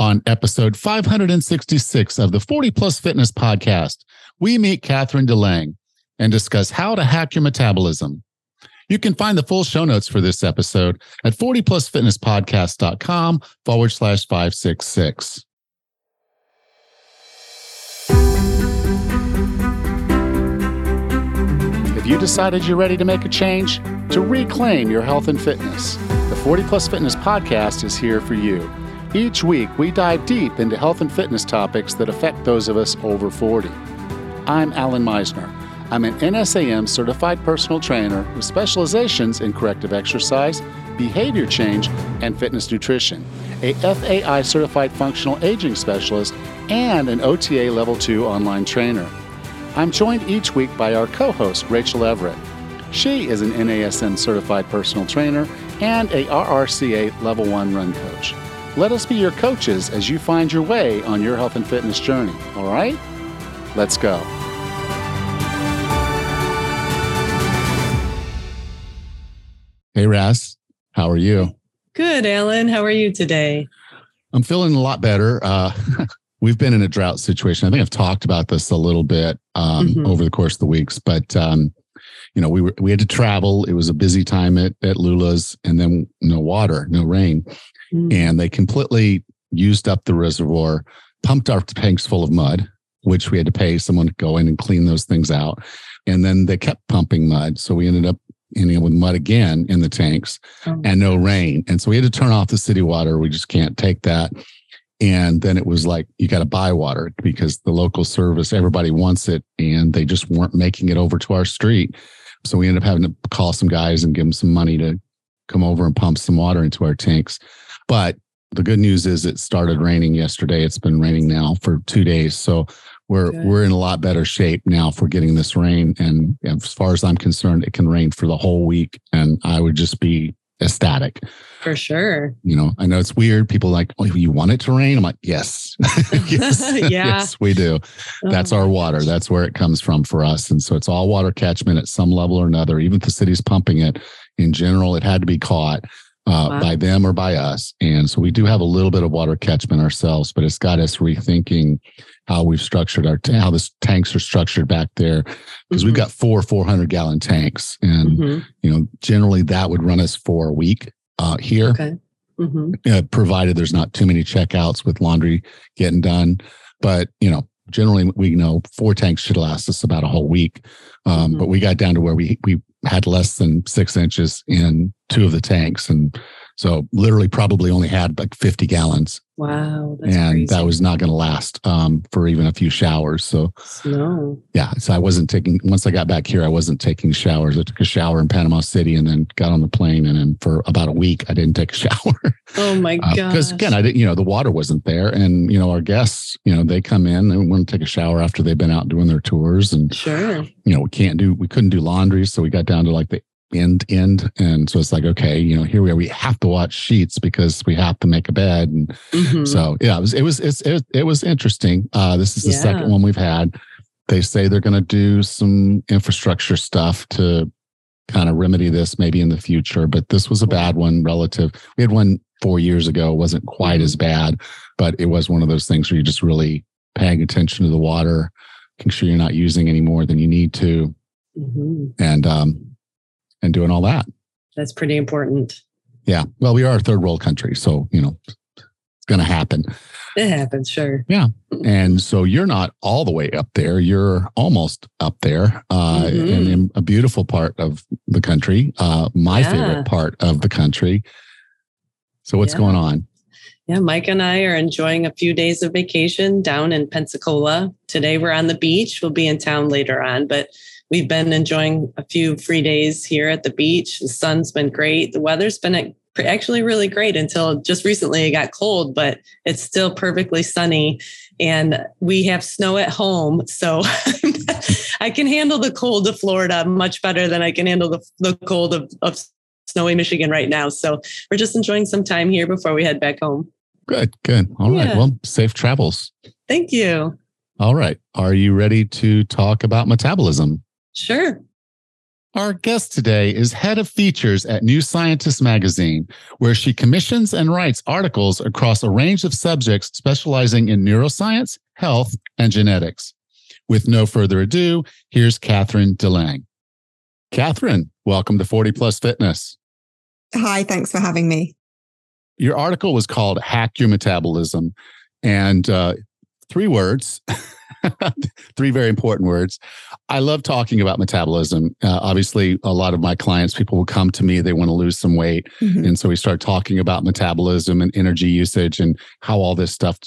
On episode 566 of the 40 Plus Fitness podcast, we meet Catherine DeLange and discuss how to hack your metabolism. You can find the full show notes for this episode at 40plusfitnesspodcast.com forward slash 566. If you decided you're ready to make a change? To reclaim your health and fitness, the 40 Plus Fitness podcast is here for you. Each week, we dive deep into health and fitness topics that affect those of us over 40. I'm Alan Misner. I'm an NASM certified personal trainer with specializations in corrective exercise, behavior change, and fitness nutrition, a FAI certified functional aging specialist, and an OTA Level 2 online trainer. I'm joined each week by our co host, Rachel Everett. She is an NASM certified personal trainer and a RRCA Level 1 run coach. Let us be your coaches as you find your way on your health and fitness journey. All right? Let's go. Hey, Ras. How are you? Good, Alan. How are you today? I'm feeling a lot better. Uh, we've been in a drought situation. I think I've talked about this a little bit um, mm-hmm. over the course of the weeks, but um, you know, we were we had to travel. It was a busy time at at Lula's, and then no water, no rain mm. and they completely used up the reservoir, pumped our tanks full of mud, which we had to pay someone to go in and clean those things out. And then they kept pumping mud. So we ended up ending up with mud again in the tanks oh. and no rain. And so we had to turn off the city water. We just can't take that. And then it was like, you got to buy water because the local service, everybody wants it. And they just weren't making it over to our street. So we ended up having to call some guys and give them some money to come over and pump some water into our tanks. But the good news is it started raining yesterday. It's been raining now for two days. So we're good. we're in a lot better shape now for getting this rain. And as far as I'm concerned, it can rain for the whole week. And I would just be ecstatic. For sure. You know, I know it's weird. People like, oh, you want it to rain? I'm like, yes. yes. yeah. yes, we do. Oh That's our oh water. That's where it comes from for us. And so it's all water catchment at some level or another. Even if the city's pumping it, in general, it had to be caught uh, wow. by them or by us. And so we do have a little bit of water catchment ourselves, but it's got us rethinking how we've structured our t- how the tanks are structured back there because mm-hmm. we've got four 400 gallon tanks, and mm-hmm. you know generally that would run us for a week uh, here. Okay. Mm-hmm. Uh, provided there's not too many checkouts with laundry getting done. But, you know, generally we know four tanks should last us about a whole week. Um, mm-hmm. But we got down to where we, we had less than six inches in two of the tanks. And so literally probably only had like 50 gallons. Wow. and crazy. that was not going to last um, for even a few showers. So, no. Yeah. So I wasn't taking, once I got back here, I wasn't taking showers. I took a shower in Panama City and then got on the plane. And then for about a week, I didn't take a shower. Oh my God. Because uh, again, I didn't, you know, the water wasn't there. And, you know, our guests, you know, they come in and want to take a shower after they've been out doing their tours. And, sure. You know, we can't do, we couldn't do laundry. So we got down to like the end end and so it's like okay you know here we are we have to watch sheets because we have to make a bed and mm-hmm. so yeah it was it was it's, it, it was interesting uh this is the yeah. second one we've had they say they're going to do some infrastructure stuff to kind of remedy this maybe in the future but this was a bad one relative we had one four years ago it wasn't quite mm-hmm. as bad but it was one of those things where you're just really paying attention to the water making sure you're not using any more than you need to mm-hmm. and um and doing all that. That's pretty important. Yeah. Well, we are a third world country. So, you know, it's going to happen. It happens, sure. Yeah. And so you're not all the way up there. You're almost up there uh, mm-hmm. in, in, a beautiful part of the country, uh, my yeah. favorite part of the country. So, what's yeah. going on? Yeah, Mike and I are enjoying a few days of vacation down in Pensacola. Today we're on the beach. We'll be in town later on, but we've been enjoying a few free days here at the beach. The sun's been great. The weather's been actually really great until just recently it got cold, but it's still perfectly sunny. And we have snow at home. So I can handle the cold of Florida much better than I can handle the, the cold of, of snowy Michigan right now. So we're just enjoying some time here before we head back home. Good, good. All yeah. right. Well, safe travels. Thank you. All right. Are you ready to talk about metabolism? Sure. Our guest today is head of features at New Scientist magazine, where she commissions and writes articles across a range of subjects specializing in neuroscience, health, and genetics. With no further ado, here's Catherine DeLange. Catherine, welcome to 40 Plus Fitness. Hi, thanks for having me. Your article was called Hack Your Metabolism, and uh, three words. three very important words. I love talking about metabolism. Uh, obviously, a lot of my clients, people will come to me, they want to lose some weight. Mm-hmm. And so we start talking about metabolism and energy usage and how all this stuff,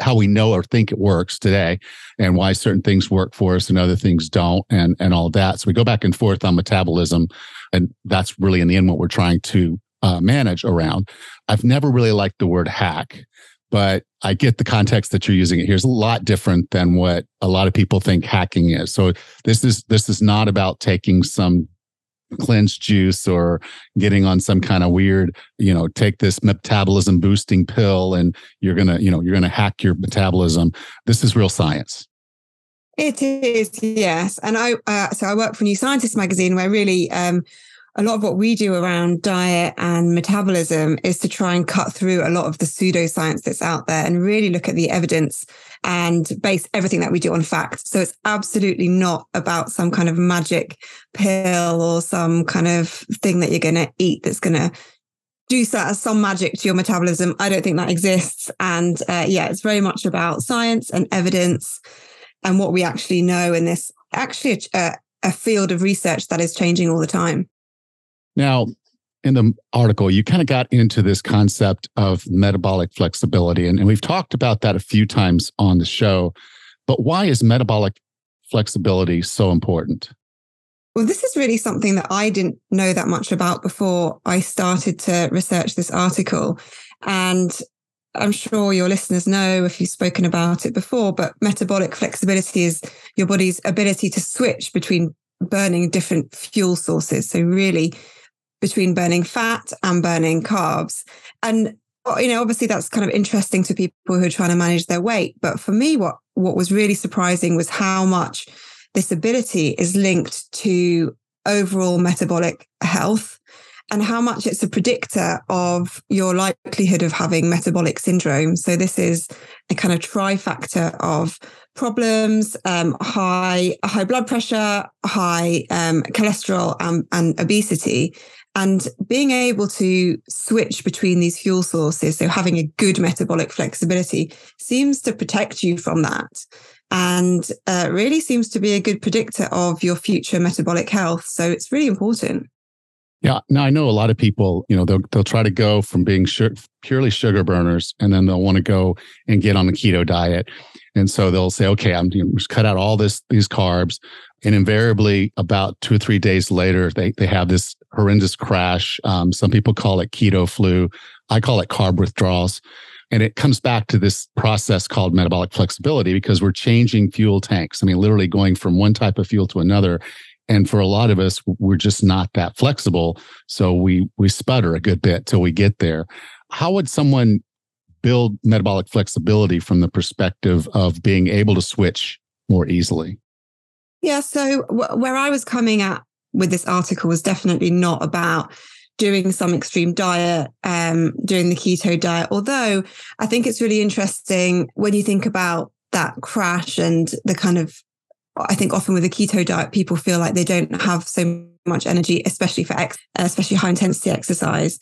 how we know or think it works today and why certain things work for us and other things don't and, and all that. So we go back and forth on metabolism. And that's really in the end what we're trying to uh, manage around. I've never really liked the word hack but I get the context that you're using it here is a lot different than what a lot of people think hacking is. So this is this is not about taking some cleanse juice or getting on some kind of weird, you know, take this metabolism boosting pill and you're going to, you know, you're going to hack your metabolism. This is real science. It is, yes. And I, uh, so I work for New Scientist magazine where really um, a lot of what we do around diet and metabolism is to try and cut through a lot of the pseudoscience that's out there and really look at the evidence and base everything that we do on facts. So it's absolutely not about some kind of magic pill or some kind of thing that you're going to eat that's going to do some magic to your metabolism. I don't think that exists. And uh, yeah, it's very much about science and evidence and what we actually know in this actually a, a field of research that is changing all the time. Now, in the article, you kind of got into this concept of metabolic flexibility, and, and we've talked about that a few times on the show. But why is metabolic flexibility so important? Well, this is really something that I didn't know that much about before I started to research this article. And I'm sure your listeners know if you've spoken about it before, but metabolic flexibility is your body's ability to switch between burning different fuel sources. So, really, between burning fat and burning carbs. And you know, obviously that's kind of interesting to people who are trying to manage their weight. But for me, what what was really surprising was how much this ability is linked to overall metabolic health and how much it's a predictor of your likelihood of having metabolic syndrome. So this is a kind of trifactor of problems, um, high high blood pressure, high um, cholesterol, and, and obesity. And being able to switch between these fuel sources, so having a good metabolic flexibility, seems to protect you from that and uh, really seems to be a good predictor of your future metabolic health. So it's really important. Yeah. Now I know a lot of people, you know, they'll they'll try to go from being purely sugar burners, and then they'll want to go and get on the keto diet, and so they'll say, okay, I'm you know, just cut out all this these carbs, and invariably about two or three days later, they they have this horrendous crash. Um, some people call it keto flu. I call it carb withdrawals. And it comes back to this process called metabolic flexibility because we're changing fuel tanks. I mean, literally going from one type of fuel to another. And for a lot of us, we're just not that flexible. So we we sputter a good bit till we get there. How would someone build metabolic flexibility from the perspective of being able to switch more easily? Yeah. So w- where I was coming at with this article was definitely not about doing some extreme diet, um, doing the keto diet. Although I think it's really interesting when you think about that crash and the kind of, I think often with a keto diet, people feel like they don't have so much energy, especially for ex, uh, especially high intensity exercise.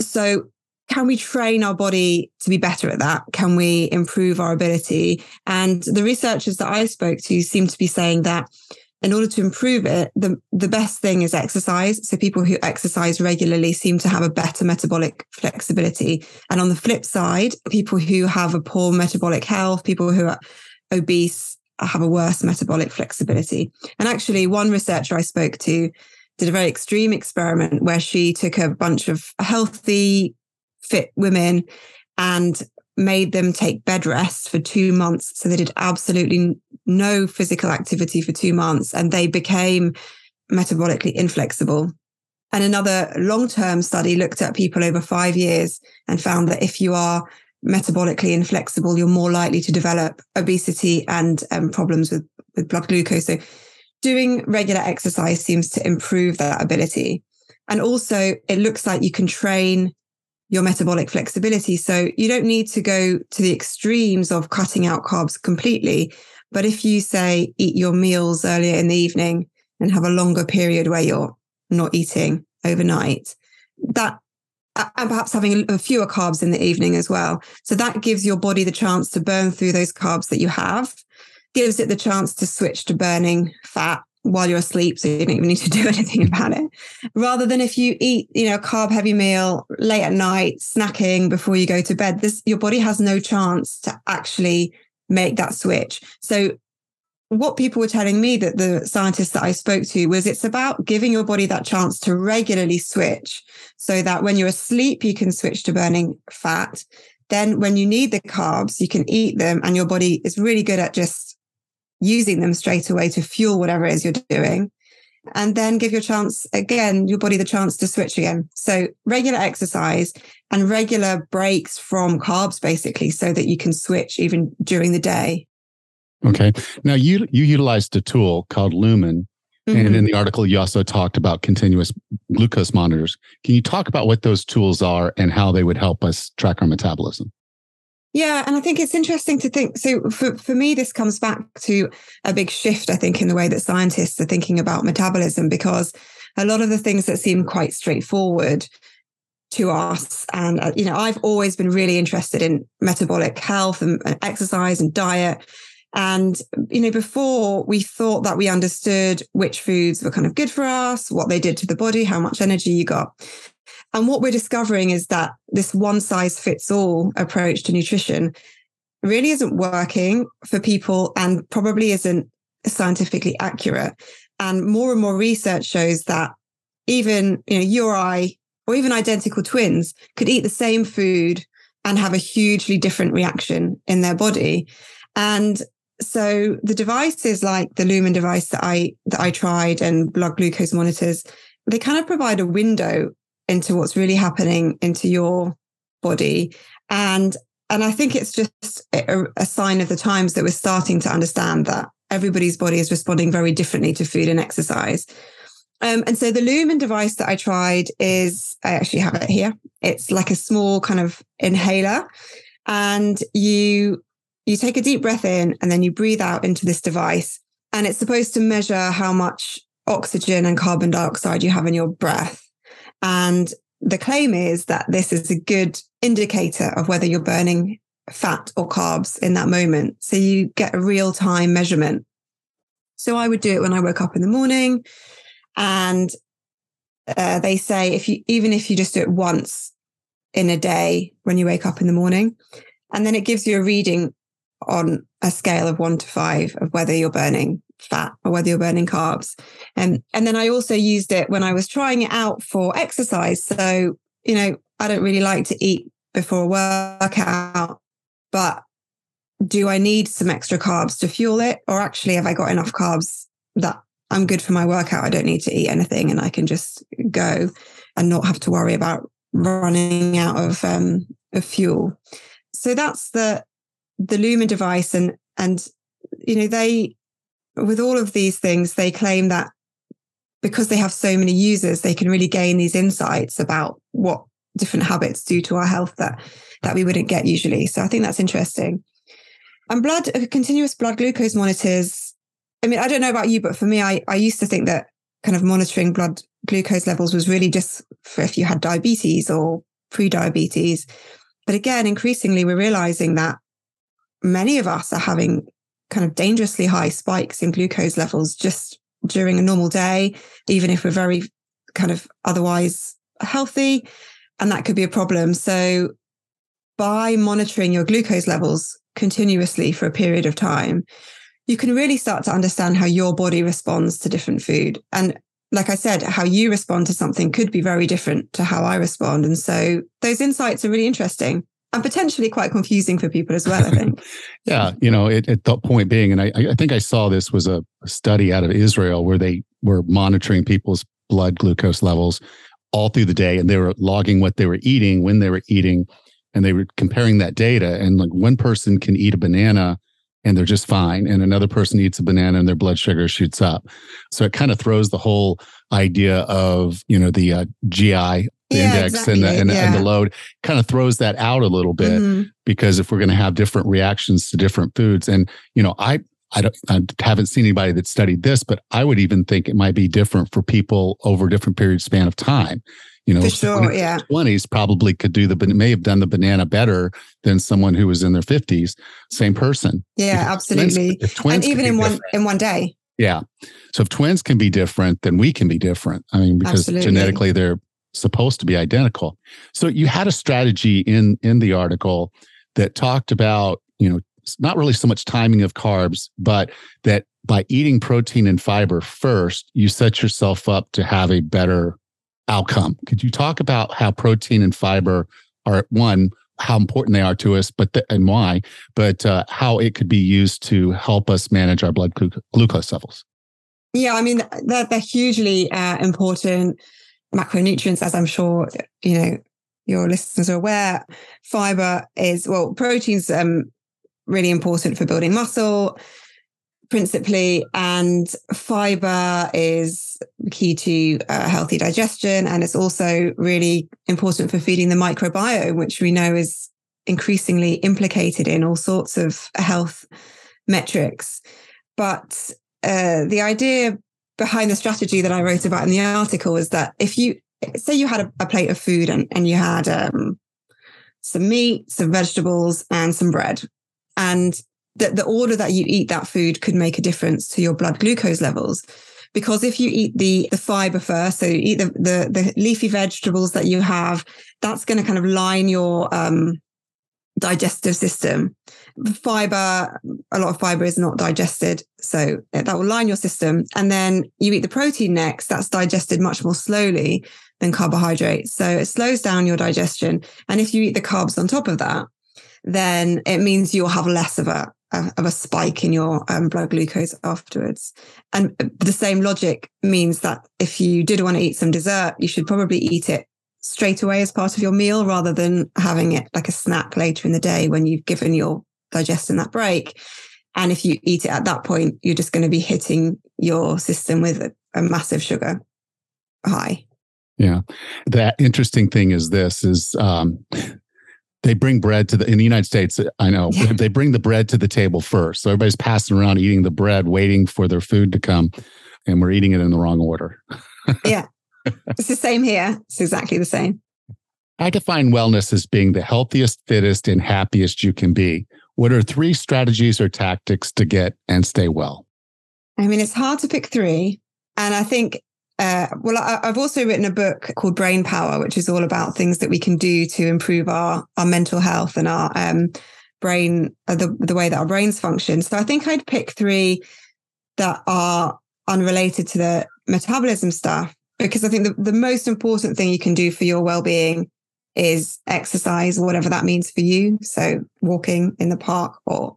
So can we train our body to be better at that? Can we improve our ability? And the researchers that I spoke to seem to be saying that in order to improve it, the, the best thing is exercise. So people who exercise regularly seem to have a better metabolic flexibility. And on the flip side, people who have a poor metabolic health, people who are obese have a worse metabolic flexibility. And actually, one researcher I spoke to did a very extreme experiment where she took a bunch of healthy, fit women and made them take bed rest for two months. So they did absolutely no physical activity for two months and they became metabolically inflexible. And another long term study looked at people over five years and found that if you are metabolically inflexible, you're more likely to develop obesity and um, problems with, with blood glucose. So doing regular exercise seems to improve that ability. And also, it looks like you can train your metabolic flexibility. So you don't need to go to the extremes of cutting out carbs completely. But if you say eat your meals earlier in the evening and have a longer period where you're not eating overnight, that and perhaps having a fewer carbs in the evening as well. So that gives your body the chance to burn through those carbs that you have, gives it the chance to switch to burning fat while you're asleep so you don't even need to do anything about it. Rather than if you eat you know a carb heavy meal late at night snacking before you go to bed this your body has no chance to actually make that switch. So what people were telling me that the scientists that I spoke to was it's about giving your body that chance to regularly switch so that when you're asleep, you can switch to burning fat. Then when you need the carbs, you can eat them and your body is really good at just using them straight away to fuel whatever it is you're doing. And then give your chance again, your body the chance to switch again. So regular exercise and regular breaks from carbs, basically, so that you can switch even during the day. Okay. Now you you utilized a tool called Lumen. Mm-hmm. And in the article, you also talked about continuous glucose monitors. Can you talk about what those tools are and how they would help us track our metabolism? Yeah, and I think it's interesting to think. So for, for me, this comes back to a big shift, I think, in the way that scientists are thinking about metabolism, because a lot of the things that seem quite straightforward to us, and uh, you know, I've always been really interested in metabolic health and, and exercise and diet. And, you know, before we thought that we understood which foods were kind of good for us, what they did to the body, how much energy you got. And what we're discovering is that this one size fits all approach to nutrition really isn't working for people and probably isn't scientifically accurate. And more and more research shows that even, you know, you or I, or even identical twins could eat the same food and have a hugely different reaction in their body. And so the devices like the Lumen device that I that I tried and blood glucose monitors, they kind of provide a window into what's really happening into your body. And and i think it's just a, a, sign of the times that we're starting to understand that everybody's body is responding very differently to food and exercise. Um, and so the lumen device that i tried is i actually have it here. It's like a small kind of inhaler and you you take a deep breath in and then you breathe out into this device and it's supposed to measure how much oxygen and carbon dioxide you have in your breath and the claim is that this is a good indicator of whether you're burning fat or carbs in that moment. So you get a real time measurement. So I would do it when I woke up in the morning. And uh, they say if you, even if you just do it once in a day when you wake up in the morning, and then it gives you a reading on a scale of one to five of whether you're burning fat or whether you're burning carbs. And, and then I also used it when I was trying it out for exercise. So, you know, I don't really like to eat before a workout, but do I need some extra carbs to fuel it? Or actually, have I got enough carbs that I'm good for my workout? I don't need to eat anything and I can just go and not have to worry about running out of, um, of fuel. So that's the, the Lumen device and, and, you know, they, with all of these things, they claim that because they have so many users, they can really gain these insights about what different habits do to our health that that we wouldn't get usually. So I think that's interesting. And blood, uh, continuous blood glucose monitors. I mean, I don't know about you, but for me, I, I used to think that kind of monitoring blood glucose levels was really just for if you had diabetes or pre-diabetes. But again, increasingly, we're realizing that many of us are having kind of dangerously high spikes in glucose levels just during a normal day, even if we're very kind of otherwise healthy. And that could be a problem. So by monitoring your glucose levels continuously for a period of time, you can really start to understand how your body responds to different food. And like I said, how you respond to something could be very different to how I respond. And so those insights are really interesting and potentially quite confusing for people as well, I think. yeah. You know, it, at the point being, and I, I think I saw this was a, study out of Israel where they were monitoring people's blood glucose levels all through the day and they were logging what they were eating, when they were eating, and they were comparing that data. And like one person can eat a banana and they're just fine. And another person eats a banana and their blood sugar shoots up. So it kind of throws the whole idea of, you know, the uh, GI the yeah, index exactly. and, the, and, yeah. and, the load kind of throws that out a little bit mm-hmm. because if we're going to have different reactions to different foods and you know i I, don't, I haven't seen anybody that studied this, but I would even think it might be different for people over different period span of time. You know, for sure, yeah. Twenties probably could do the may have done the banana better than someone who was in their fifties. Same person. Yeah, if absolutely. Twins, twins and even in one in one day. Yeah. So if twins can be different, then we can be different. I mean, because absolutely. genetically they're supposed to be identical. So you had a strategy in in the article that talked about you know not really so much timing of carbs, but that by eating protein and fiber first, you set yourself up to have a better outcome. Could you talk about how protein and fiber are one, how important they are to us, but the, and why, but uh, how it could be used to help us manage our blood glucose levels? Yeah, I mean they're, they're hugely uh, important macronutrients, as I'm sure you know your listeners are aware. Fiber is well, proteins um, really important for building muscle principally, and fiber is key to uh, healthy digestion. And it's also really important for feeding the microbiome, which we know is increasingly implicated in all sorts of health metrics. But uh, the idea behind the strategy that I wrote about in the article is that if you say you had a, a plate of food and, and you had um, some meat, some vegetables, and some bread, and that the order that you eat that food could make a difference to your blood glucose levels. Because if you eat the, the fiber first, so you eat the, the, the leafy vegetables that you have, that's going to kind of line your um, digestive system. Fiber, a lot of fiber is not digested. So that will line your system. And then you eat the protein next, that's digested much more slowly than carbohydrates. So it slows down your digestion. And if you eat the carbs on top of that, then it means you'll have less of a, of a spike in your um, blood glucose afterwards. And the same logic means that if you did want to eat some dessert, you should probably eat it straight away as part of your meal rather than having it like a snack later in the day when you've given your digestion that break. And if you eat it at that point, you're just going to be hitting your system with a, a massive sugar high. Yeah. That interesting thing is this is um, they bring bread to the in the United States. I know yeah. they bring the bread to the table first, so everybody's passing around eating the bread, waiting for their food to come, and we're eating it in the wrong order. yeah, it's the same here. It's exactly the same. I define wellness as being the healthiest, fittest, and happiest you can be. What are three strategies or tactics to get and stay well? I mean, it's hard to pick three. And I think uh, well, I, have also written a book called Brain Power, which is all about things that we can do to improve our our mental health and our um, brain, uh, the the way that our brains function. So I think I'd pick three that are unrelated to the metabolism stuff because I think the, the most important thing you can do for your well being is exercise, whatever that means for you. So walking in the park or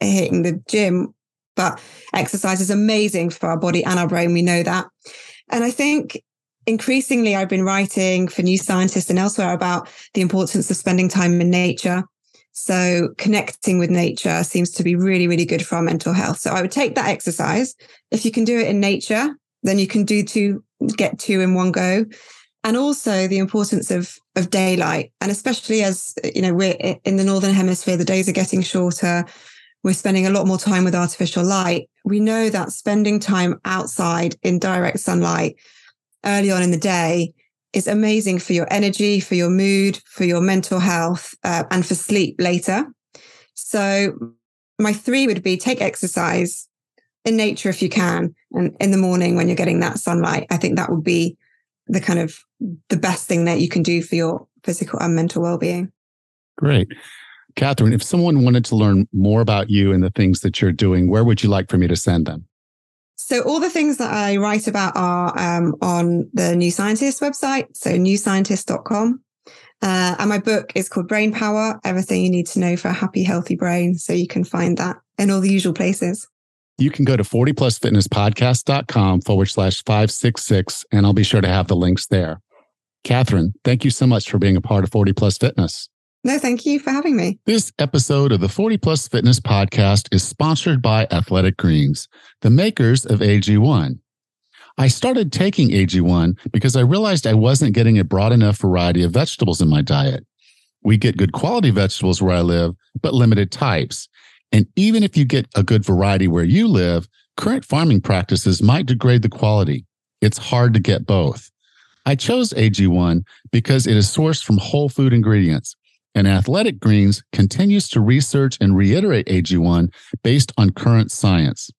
hitting the gym but exercise is amazing for our body and our brain. We know that. And I think increasingly I've been writing for New Scientist and elsewhere about the importance of spending time in nature. So connecting with nature seems to be really, really good for our mental health. So I would take that exercise. If you can do it in nature, then you can do two, get two in one go. And also the importance of of daylight. And especially as you know, we're in the northern hemisphere, the days are getting shorter we're spending a lot more time with artificial light. We know that spending time outside in direct sunlight early on in the day is amazing for your energy, for your mood, for your mental health, uh, and for sleep later. So, my three would be take exercise in nature if you can, and in the morning when you're getting that sunlight. I think that would be the kind of the best thing that you can do for your physical and mental well-being. Great. Catherine, if someone wanted to learn more about you and the things that you're doing, where would you like for me to send them? So all the things that I write about are um, on the New Scientist website, so newscientist.com. Uh, and my book is called Brain Power, Everything You Need to Know for a Happy, Healthy Brain. So you can find that in all the usual places. You can go to 40plusfitnesspodcast.com forward slash 566, and I'll be sure to have the links there. Catherine, thank you so much for being a part of 40 Plus Fitness. No, thank you for having me. This episode of the 40 Plus Fitness Podcast is sponsored by Athletic Greens, the makers of AG1. I started taking AG1 because I realized I wasn't getting a broad enough variety of vegetables in my diet. We get good quality vegetables where I live, but limited types. And even if you get a good variety where you live, current farming practices might degrade the quality. It's hard to get both. I chose AG1 because it is sourced from whole food ingredients. And Athletic Greens continues to research and reiterate AG1 based on current science.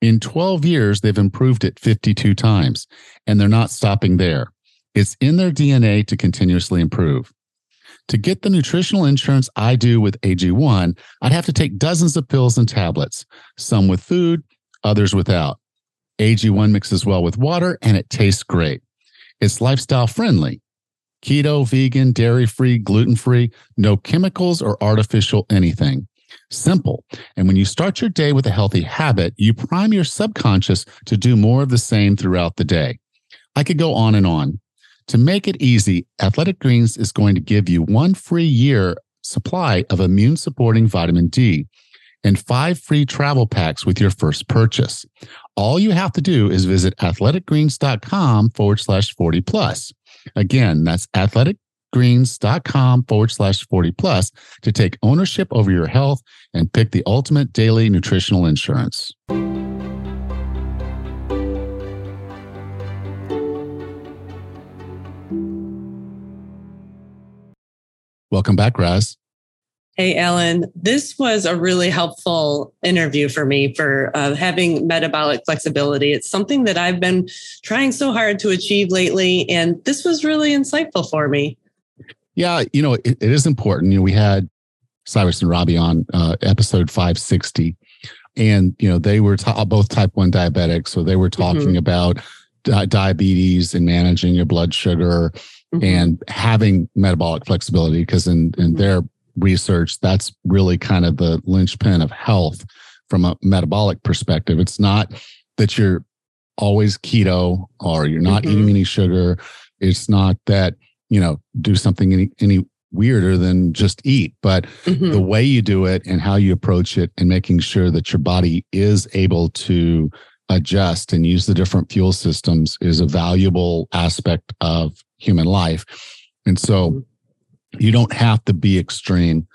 In 12 years, they've improved it 52 times, and they're not stopping there. It's in their DNA to continuously improve. To get the nutritional insurance I do with AG1, I'd have to take dozens of pills and tablets, some with food, others without. AG1 mixes well with water and it tastes great. It's lifestyle friendly keto, vegan, dairy free, gluten free, no chemicals or artificial anything. Simple. And when you start your day with a healthy habit, you prime your subconscious to do more of the same throughout the day. I could go on and on. To make it easy, Athletic Greens is going to give you one free year supply of immune supporting vitamin D and five free travel packs with your first purchase. All you have to do is visit athleticgreens.com forward slash 40 plus. Again, that's athleticgreens.com forward slash 40 plus to take ownership over your health and pick the ultimate daily nutritional insurance. Welcome back, Raz. Hey, Alan, this was a really helpful interview for me for uh, having metabolic flexibility. It's something that I've been trying so hard to achieve lately, and this was really insightful for me. Yeah, you know, it, it is important. You know, we had Cyrus and Robbie on uh, episode 560, and, you know, they were ta- both type 1 diabetics. So they were talking mm-hmm. about di- diabetes and managing your blood sugar mm-hmm. and having metabolic flexibility because in, in mm-hmm. their research, that's really kind of the linchpin of health from a metabolic perspective. It's not that you're always keto or you're not mm-hmm. eating any sugar. It's not that, you know, do something any, any weirder than just eat, but mm-hmm. the way you do it and how you approach it and making sure that your body is able to adjust and use the different fuel systems is a valuable aspect of human life. And so mm-hmm you don't have to be extreme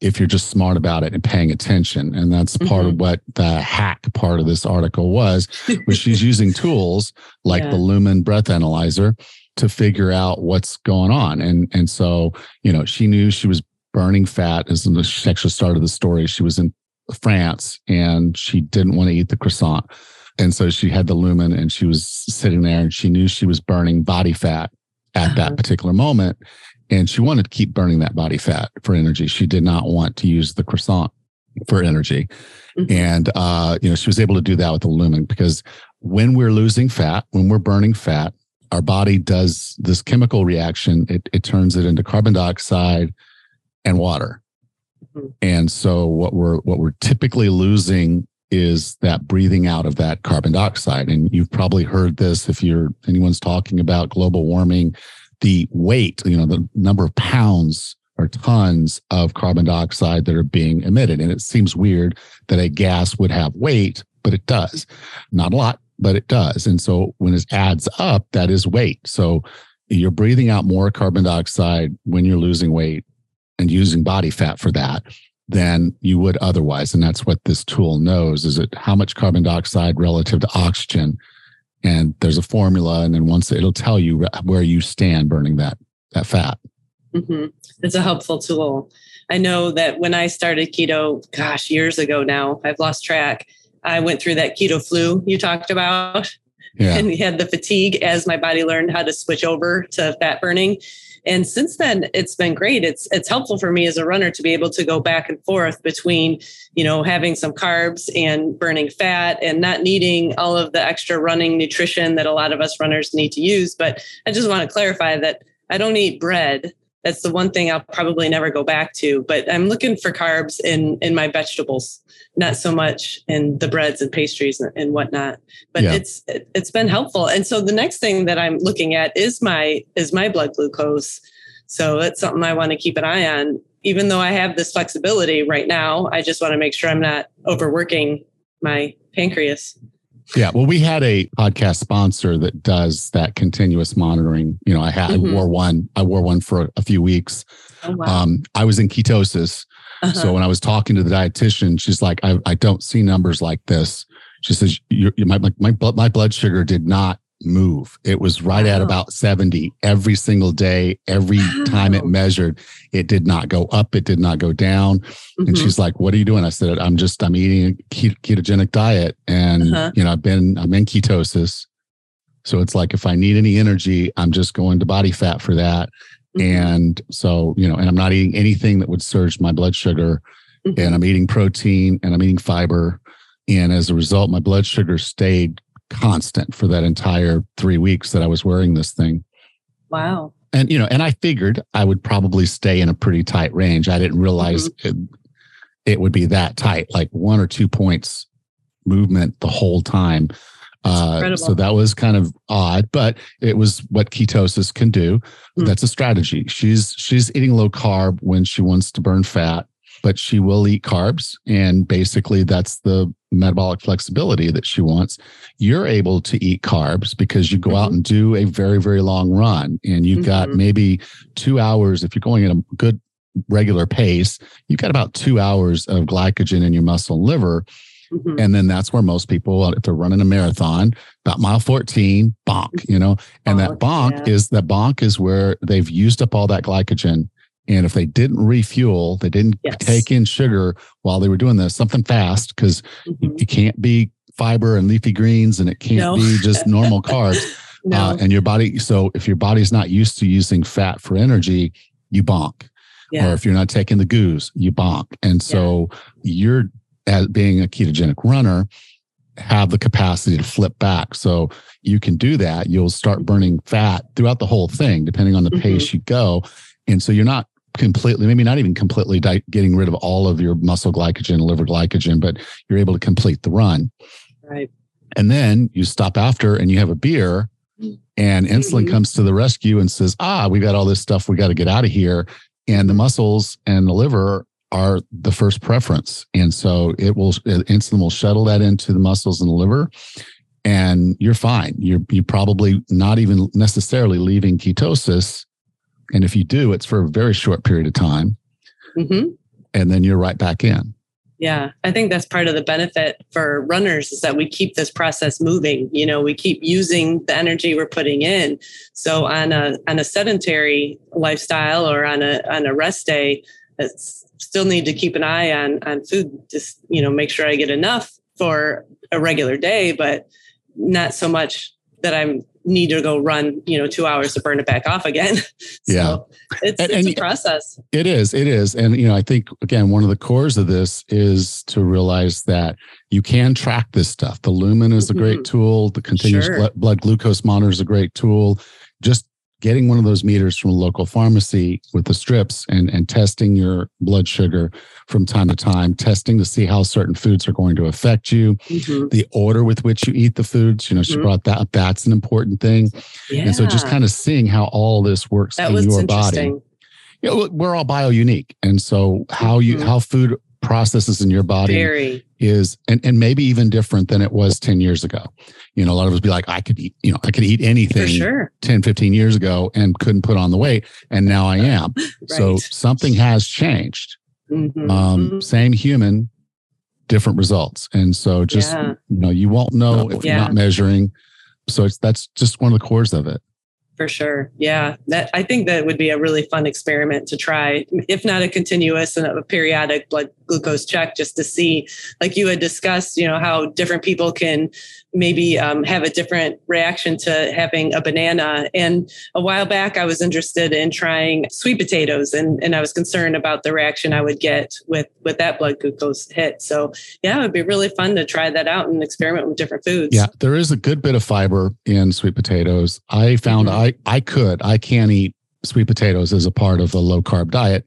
if you're just smart about it and paying attention. And that's part mm-hmm. of what the hack part of this article was, was she's using tools like yeah. the Lumen breath analyzer to figure out what's going on. And and so, you know, she knew she was burning fat as the actually started the story. She was in France and she didn't want to eat the croissant. And so she had the lumen and she was sitting there and she knew she was burning body fat at uh-huh. that particular moment and she wanted to keep burning that body fat for energy. She did not want to use the croissant for energy. Mm-hmm. And, uh, you know, she was able to do that with the lumen because when we're losing fat, when we're burning fat, our body does this chemical reaction. It, it turns it into carbon dioxide and water. Mm-hmm. And so what we're, what we're typically losing is that breathing out of that carbon dioxide. And you've probably heard this if you're anyone's talking about global warming the weight, you know, the number of pounds or tons of carbon dioxide that are being emitted. And it seems weird that a gas would have weight, but it does. Not a lot, but it does. And so when it adds up, that is weight. So you're breathing out more carbon dioxide when you're losing weight and using body fat for that than you would otherwise. And that's what this tool knows is it how much carbon dioxide relative to oxygen and there's a formula and then once it'll tell you where you stand burning that that fat mm-hmm. it's a helpful tool i know that when i started keto gosh years ago now i've lost track i went through that keto flu you talked about yeah. and had the fatigue as my body learned how to switch over to fat burning and since then, it's been great. It's it's helpful for me as a runner to be able to go back and forth between, you know, having some carbs and burning fat and not needing all of the extra running nutrition that a lot of us runners need to use. But I just want to clarify that I don't eat bread. That's the one thing I'll probably never go back to. But I'm looking for carbs in in my vegetables not so much in the breads and pastries and whatnot. But yeah. it's it, it's been helpful. And so the next thing that I'm looking at is my is my blood glucose. So that's something I want to keep an eye on. even though I have this flexibility right now, I just want to make sure I'm not overworking my pancreas. Yeah, well, we had a podcast sponsor that does that continuous monitoring. You know, I had mm-hmm. I wore one. I wore one for a few weeks. Oh, wow. um, I was in ketosis, uh-huh. so when I was talking to the dietitian, she's like, "I, I don't see numbers like this." She says, you, you, my, my, my blood sugar did not move. It was right wow. at about 70 every single day, every wow. time it measured. It did not go up, it did not go down. Mm-hmm. And she's like, What are you doing? I said, I'm just, I'm eating a ketogenic diet. And, uh-huh. you know, I've been, I'm in ketosis. So it's like if I need any energy, I'm just going to body fat for that. Mm-hmm. And so, you know, and I'm not eating anything that would surge my blood sugar. Mm-hmm. And I'm eating protein and I'm eating fiber. And as a result, my blood sugar stayed constant for that entire three weeks that I was wearing this thing. Wow. And, you know, and I figured I would probably stay in a pretty tight range. I didn't realize mm-hmm. it, it, would be that tight, like one or two points movement the whole time. Uh, so that was kind of odd, but it was what ketosis can do. Mm-hmm. That's a strategy. She's she's eating low carb when she wants to burn fat, but she will eat carbs, and basically that's the metabolic flexibility that she wants, you're able to eat carbs because you go mm-hmm. out and do a very, very long run and you've mm-hmm. got maybe two hours. If you're going at a good regular pace, you've got about two hours of glycogen in your muscle and liver. Mm-hmm. And then that's where most people, if they're running a marathon, about mile 14, bonk, you know, and that bonk yeah. is that bonk is where they've used up all that glycogen and if they didn't refuel, they didn't yes. take in sugar while they were doing this, something fast, because mm-hmm. it can't be fiber and leafy greens and it can't no. be just normal carbs. no. Uh, and your body, so if your body's not used to using fat for energy, you bonk. Yeah. Or if you're not taking the goos, you bonk. And so yeah. you're, as being a ketogenic runner, have the capacity to flip back. So you can do that. You'll start mm-hmm. burning fat throughout the whole thing, depending on the mm-hmm. pace you go. And so you're not completely, maybe not even completely di- getting rid of all of your muscle glycogen, liver glycogen, but you're able to complete the run. Right. And then you stop after and you have a beer and insulin mm-hmm. comes to the rescue and says, ah, we got all this stuff. We got to get out of here. And the muscles and the liver are the first preference. And so it will, insulin will shuttle that into the muscles and the liver and you're fine. You're, you're probably not even necessarily leaving ketosis and if you do, it's for a very short period of time. Mm-hmm. And then you're right back in. Yeah, I think that's part of the benefit for runners is that we keep this process moving. You know, we keep using the energy we're putting in. So on a on a sedentary lifestyle or on a on a rest day, it's still need to keep an eye on on food. Just you know, make sure I get enough for a regular day, but not so much that I'm need to go run, you know, two hours to burn it back off again. so yeah. it's, and, it's and a process. It is. It is. And, you know, I think, again, one of the cores of this is to realize that you can track this stuff. The Lumen is a great mm-hmm. tool. The continuous sure. blood glucose monitor is a great tool. Just getting one of those meters from a local pharmacy with the strips and, and testing your blood sugar from time to time, testing to see how certain foods are going to affect you, mm-hmm. the order with which you eat the foods. You know, she mm-hmm. brought that up. That's an important thing. Yeah. And so just kind of seeing how all this works that in your body. You know, we're all bio unique. And so how you, mm-hmm. how food processes in your body Very. Is and, and maybe even different than it was 10 years ago you know a lot of us be like i could eat you know i could eat anything sure. 10 15 years ago and couldn't put on the weight and now i am right. so something has changed mm-hmm. um, mm-hmm. same human different results and so just yeah. you know you won't know if yeah. you're not measuring so it's that's just one of the cores of it for sure. Yeah. That I think that would be a really fun experiment to try, if not a continuous and a periodic blood glucose check, just to see, like you had discussed, you know, how different people can maybe um, have a different reaction to having a banana. And a while back, I was interested in trying sweet potatoes, and, and I was concerned about the reaction I would get with with that blood glucose hit. So yeah, it would be really fun to try that out and experiment with different foods. Yeah, there is a good bit of fiber in sweet potatoes. I found mm-hmm. I I could I can't eat sweet potatoes as a part of a low carb diet.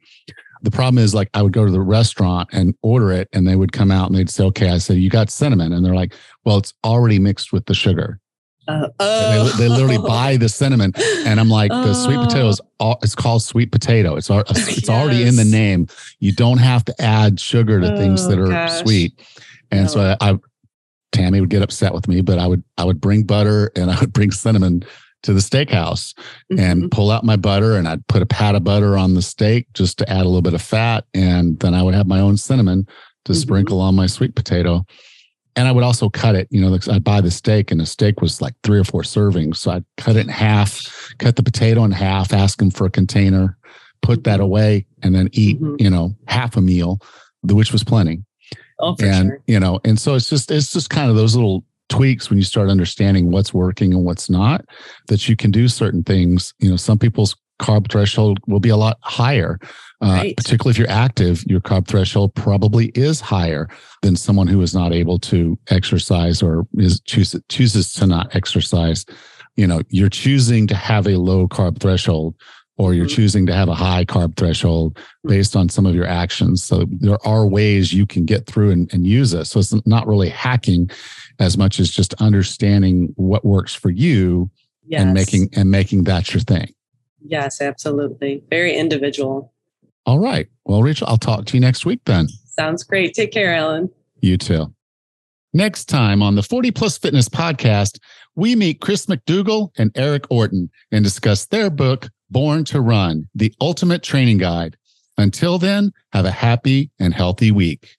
The problem is like I would go to the restaurant and order it and they would come out and they'd say, okay, I said, you got cinnamon. And they're like, well, it's already mixed with the sugar. Uh, oh. they, they, literally buy the cinnamon, and I'm like, the sweet potato is all, it's called sweet potato. It's it's yes. already in the name. You don't have to add sugar to oh, things that are gosh. sweet. And no. so I, I, Tammy would get upset with me, but I would I would bring butter and I would bring cinnamon to the steakhouse mm-hmm. and pull out my butter and I'd put a pat of butter on the steak just to add a little bit of fat, and then I would have my own cinnamon to mm-hmm. sprinkle on my sweet potato and I would also cut it. You know, I'd buy the steak, and the steak was like three or four servings. So I'd cut it in half, cut the potato in half, ask them for a container, put that away, and then eat. Mm-hmm. You know, half a meal, which was plenty. Oh, and sure. you know, and so it's just it's just kind of those little tweaks when you start understanding what's working and what's not that you can do certain things. You know, some people's carb threshold will be a lot higher. Uh, right. Particularly if you're active, your carb threshold probably is higher than someone who is not able to exercise or is choose, chooses to not exercise. You know, you're choosing to have a low carb threshold or you're mm-hmm. choosing to have a high carb threshold mm-hmm. based on some of your actions. So there are ways you can get through and, and use it. So it's not really hacking as much as just understanding what works for you yes. and making and making that your thing. Yes, absolutely. Very individual. All right. Well, Rachel, I'll talk to you next week then. Sounds great. Take care, Alan. You too. Next time on the 40 Plus Fitness podcast, we meet Chris McDougall and Eric Orton and discuss their book, Born to Run, the ultimate training guide. Until then, have a happy and healthy week.